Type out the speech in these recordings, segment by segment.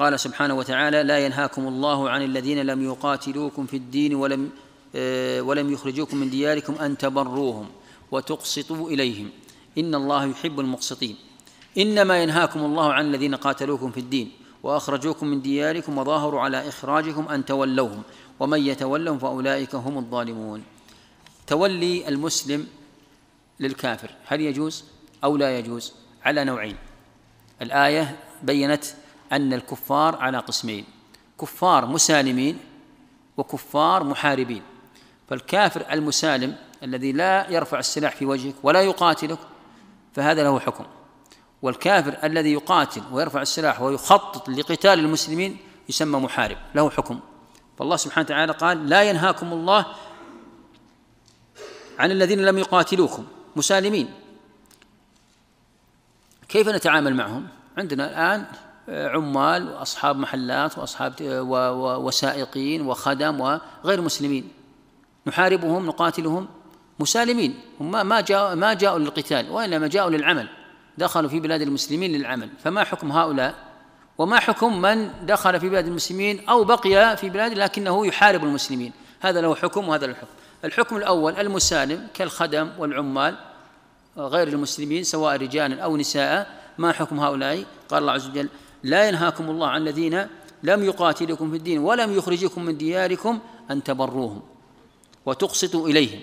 قال سبحانه وتعالى لا ينهاكم الله عن الذين لم يقاتلوكم في الدين ولم آه، ولم يخرجوكم من دياركم أن تبروهم وتقسطوا إليهم. إن الله يحب المقسطين. إنما ينهاكم الله عن الذين قاتلوكم في الدين وأخرجوكم من دياركم وظاهروا على إخراجكم أن تولوهم ومن يتولهم فأولئك هم الظالمون. تولي المسلم للكافر هل يجوز أو لا يجوز؟ على نوعين. الآية بينت أن الكفار على قسمين كفار مسالمين وكفار محاربين. فالكافر المسالم الذي لا يرفع السلاح في وجهك ولا يقاتلك فهذا له حكم. والكافر الذي يقاتل ويرفع السلاح ويخطط لقتال المسلمين يسمى محارب له حكم. فالله سبحانه وتعالى قال لا ينهاكم الله عن الذين لم يقاتلوكم. مسالمين. كيف نتعامل معهم؟ عندنا الآن عمال وأصحاب محلات وأصحاب وسائقين وخدم وغير مسلمين. نحاربهم نقاتلهم مسالمين. هم ما جاءوا ما جاءوا للقتال وإنما جاءوا للعمل. دخلوا في بلاد المسلمين للعمل. فما حكم هؤلاء؟ وما حكم من دخل في بلاد المسلمين أو بقي في بلاد لكنه يحارب المسلمين؟ هذا له حكم وهذا له حكم. الحكم الأول المسالم كالخدم والعمال غير المسلمين سواء رجالا أو نساء. ما حكم هؤلاء؟ قال الله عز وجل لا ينهاكم الله عن الذين لم يقاتلكم في الدين ولم يخرجكم من دياركم أن تبروهم وتقسطوا إليهم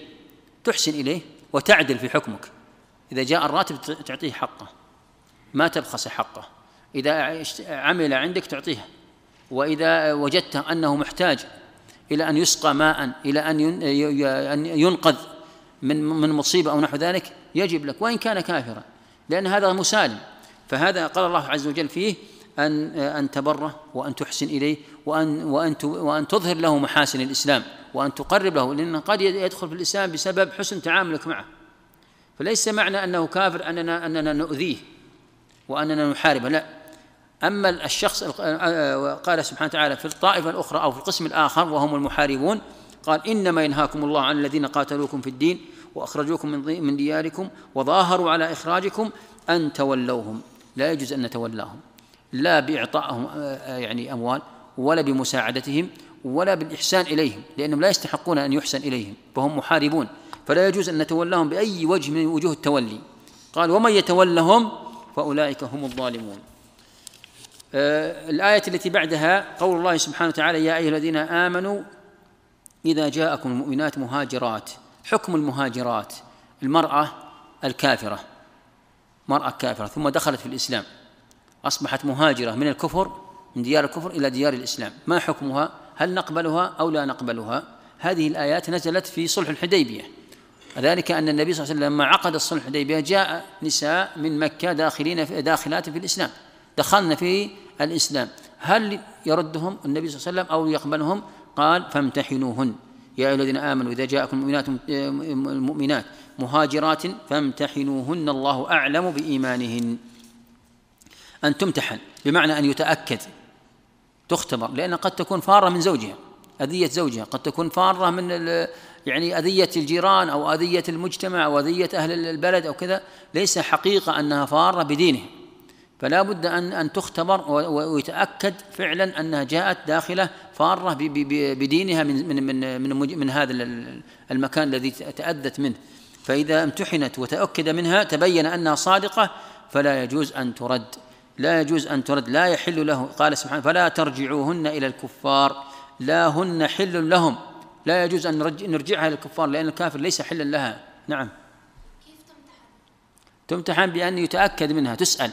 تحسن إليه وتعدل في حكمك. إذا جاء الراتب تعطيه حقه. ما تبخس حقه. إذا عمل عندك تعطيه. وإذا وجدت أنه محتاج إلى أن يسقى ماء إلى أن ينقذ من من مصيبة أو نحو ذلك يجب لك وإن كان كافرا لأن هذا مسالم. فهذا قال الله عز وجل فيه أن أن تبره وأن تحسن إليه وأن وأن وأن تظهر له محاسن الإسلام وأن تقرب له لأنه قد يدخل في الإسلام بسبب حسن تعاملك معه. فليس معنى أنه كافر أننا أننا نؤذيه وأننا نحاربه لا. أما الشخص قال سبحانه وتعالى في الطائفة الأخرى أو في القسم الآخر وهم المحاربون قال إنما ينهاكم الله عن الذين قاتلوكم في الدين وأخرجوكم من من دياركم وظاهروا على إخراجكم أن تولوهم. لا يجوز أن نتولاهم. لا بإعطائهم يعني أموال ولا بمساعدتهم ولا بالإحسان إليهم لأنهم لا يستحقون أن يحسن إليهم فهم محاربون. فلا يجوز أن نتولاهم بأي وجه من وجوه التولي. قال ومن يتولهم فأولئك هم الظالمون. آه الآية التي بعدها قول الله سبحانه وتعالى يا أيها الذين آمنوا إذا جاءكم المؤمنات مهاجرات. حكم المهاجرات المرأة الكافرة مرأة كافرة ثم دخلت في الإسلام. أصبحت مهاجرة من الكفر من ديار الكفر إلى ديار الإسلام. ما حكمها؟ هل نقبلها أو لا نقبلها؟ هذه الآيات نزلت في صلح الحديبية. ذلك أن النبي صلى الله عليه وسلم لما عقد الصلح الحديبية جاء نساء من مكة داخلين في داخلات في الإسلام. دخلن في الإسلام. هل يردهم النبي صلى الله عليه وسلم أو يقبلهم؟ قال فامتحنوهن. يا أيها الذين آمنوا إذا جاءكم المؤمنات المؤمنات مهاجرات فامتحنوهن الله أعلم بإيمانهن. أن تمتحن بمعنى أن يتأكد تختبر لأن قد تكون فارة من زوجها أذية زوجها قد تكون فارة من يعني أذية الجيران أو أذية المجتمع أو أذية أهل البلد أو كذا ليس حقيقة أنها فارة بدينه فلا بد أن أن تختبر ويتأكد فعلا أنها جاءت داخلة فارة بدينها من من من من, من هذا المكان الذي تأذت منه. فإذا امتحنت وتأكد منها تبين أنها صادقة فلا يجوز أن ترد. لا يجوز أن ترد لا يحل له قال سبحانه فلا ترجعوهن إلى الكفار. لا هن حل لهم. لا يجوز أن نرجعها إلى الكفار لأن الكافر ليس حلا لها. نعم. كيف تمتحن؟ تمتحن بأن يتأكد منها تسأل.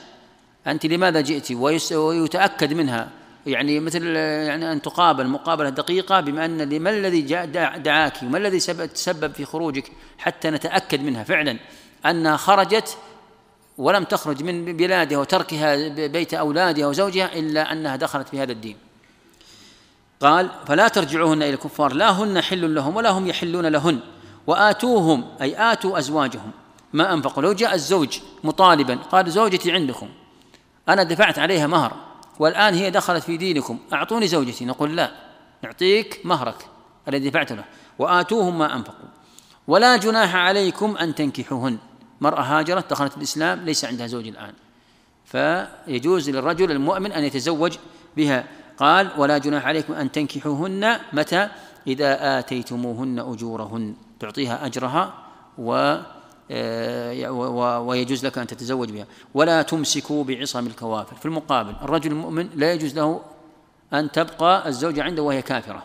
أنت لماذا جئت؟ ويتأكد منها. يعني مثل يعني أن تقابل مقابلة دقيقة بما أن لما الذي دعاك وما الذي تسبب في خروجك حتى نتأكد منها فعلا. أنها خرجت ولم تخرج من بلادها وتركها بيت أولادها وزوجها إلا أنها دخلت في هذا الدين. قال فلا ترجعوهن إلى الكفار لا هن حل لهم ولا هم يحلون لهن وآتوهم أي آتوا أزواجهم ما أنفقوا. لو جاء الزوج مطالبا قال زوجتي عندكم أنا دفعت عليها مهر والآن هي دخلت في دينكم أعطوني زوجتي. نقول لا نعطيك مهرك الذي دفعت له وآتوهم ما أنفقوا. ولا جناح عليكم أن تنكحوهن. مرأة هاجرت دخلت الإسلام ليس عندها زوج الآن. فيجوز للرجل المؤمن أن يتزوج بها. قال ولا جناح عليكم أن تنكحوهن متى؟ إذا آتيتموهن أجورهن. تعطيها أجرها و آه، ويجوز لك أن تتزوج بها. ولا تمسكوا بعصم الكوافر. في المقابل الرجل المؤمن لا يجوز له أن تبقى الزوجة عنده وهي كافرة.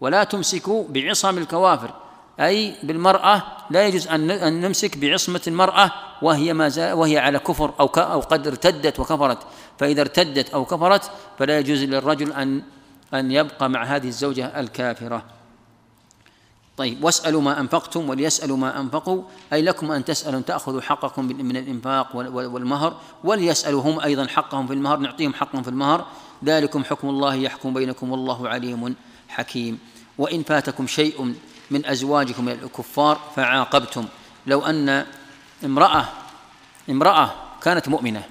ولا تمسكوا بعصم الكوافر. أي بالمرأة لا يجوز أن نمسك بعصمة المرأة وهي ما زال وهي على كفر أو أو قد ارتدت وكفرت. فإذا ارتدت أو كفرت فلا يجوز للرجل أن أن يبقى مع هذه الزوجة الكافرة. طيب واسألوا ما أنفقتم وليسألوا ما أنفقوا. أي لكم أن تسألوا تأخذوا حقكم من الإنفاق والمهر. وليسألوا هم أيضا حقهم في المهر نعطيهم حقهم في المهر. ذلكم حكم الله يحكم بينكم والله عليم حكيم. وإن فاتكم شيء من أزواجكم الكفار فعاقبتم. لو أن امرأة امرأة كانت مؤمنة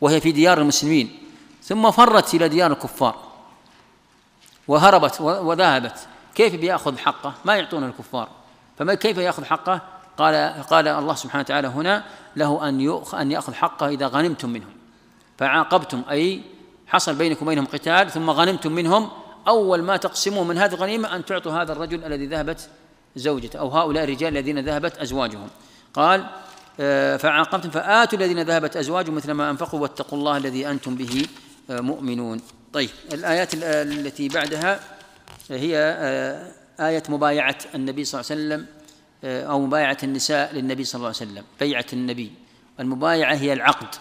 وهي في ديار المسلمين ثم فرت إلى ديار الكفار وهربت وذهبت كيف بيأخذ حقه؟ ما يعطون الكفار. فما كيف يأخذ حقه؟ قال قال الله سبحانه وتعالى هنا له أن أن يأخذ حقه إذا غنمتم منهم. فعاقبتم أي حصل بينكم وبينهم قتال ثم غنمتم منهم أول ما تقسموا من هذه الغنيمة أن تعطوا هذا الرجل الذي ذهبت زوجته أو هؤلاء الرجال الذين ذهبت أزواجهم. قال آه، فعاقبتم فآتوا الذين ذهبت أزواجهم مثل ما أنفقوا واتقوا الله الذي أنتم به آه، مؤمنون. طيب الآيات التي بعدها هي آه، آية مبايعة النبي صلى الله عليه وسلم أو مبايعة النساء للنبي صلى الله عليه وسلم بيعة النبي. المبايعة هي العقد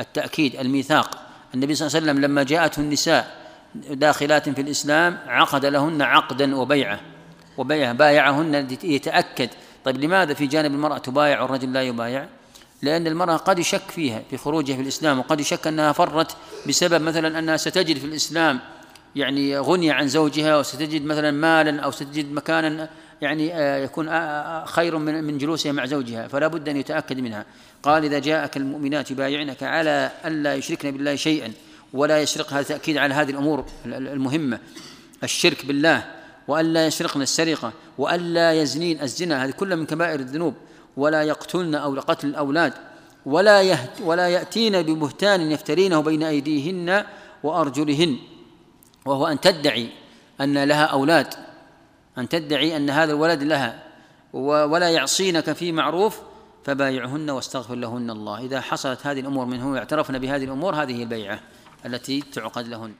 التأكيد الميثاق. النبي صلى الله عليه وسلم لما جاءته النساء داخلات في الإسلام عقد لهن عقدا وبيعة وبيعة بايعهن يتأكد طيب لماذا في جانب المرأة تبايع والرجل لا يبايع؟ لأن المرأة قد يشك فيها في خروجها في الإسلام وقد يشك أنها فرت بسبب مثلا أنها ستجد في الإسلام يعني غنية عن زوجها وستجد مثلا مالا أو ستجد مكانا يعني آه، يكون آه، آه، خير من من جلوسها مع زوجها فلا بد أن يتأكد منها. قال إذا جاءك المؤمنات يبايعنك على ألا يشركن بالله شيئا ولا هذا تأكيد على هذه الأمور المهمة. الشرك بالله وألا يسرقن السرقة وألا يزنين الزنا هذه كلها من كبائر الذنوب. ولا يقتلن أو قتل الأولاد ولا يهت ولا يأتين ببهتان يفترينه بين أيديهن وأرجلهن. وهو أن تدعي أن لها أولاد أن تدعي أن هذا الولد لها. ولا يعصينك في معروف فبايعهن واستغفر لهن الله. إذا حصلت هذه الأمور منه واعترفن بهذه الأمور هذه البيعة. التي تعقد لهن.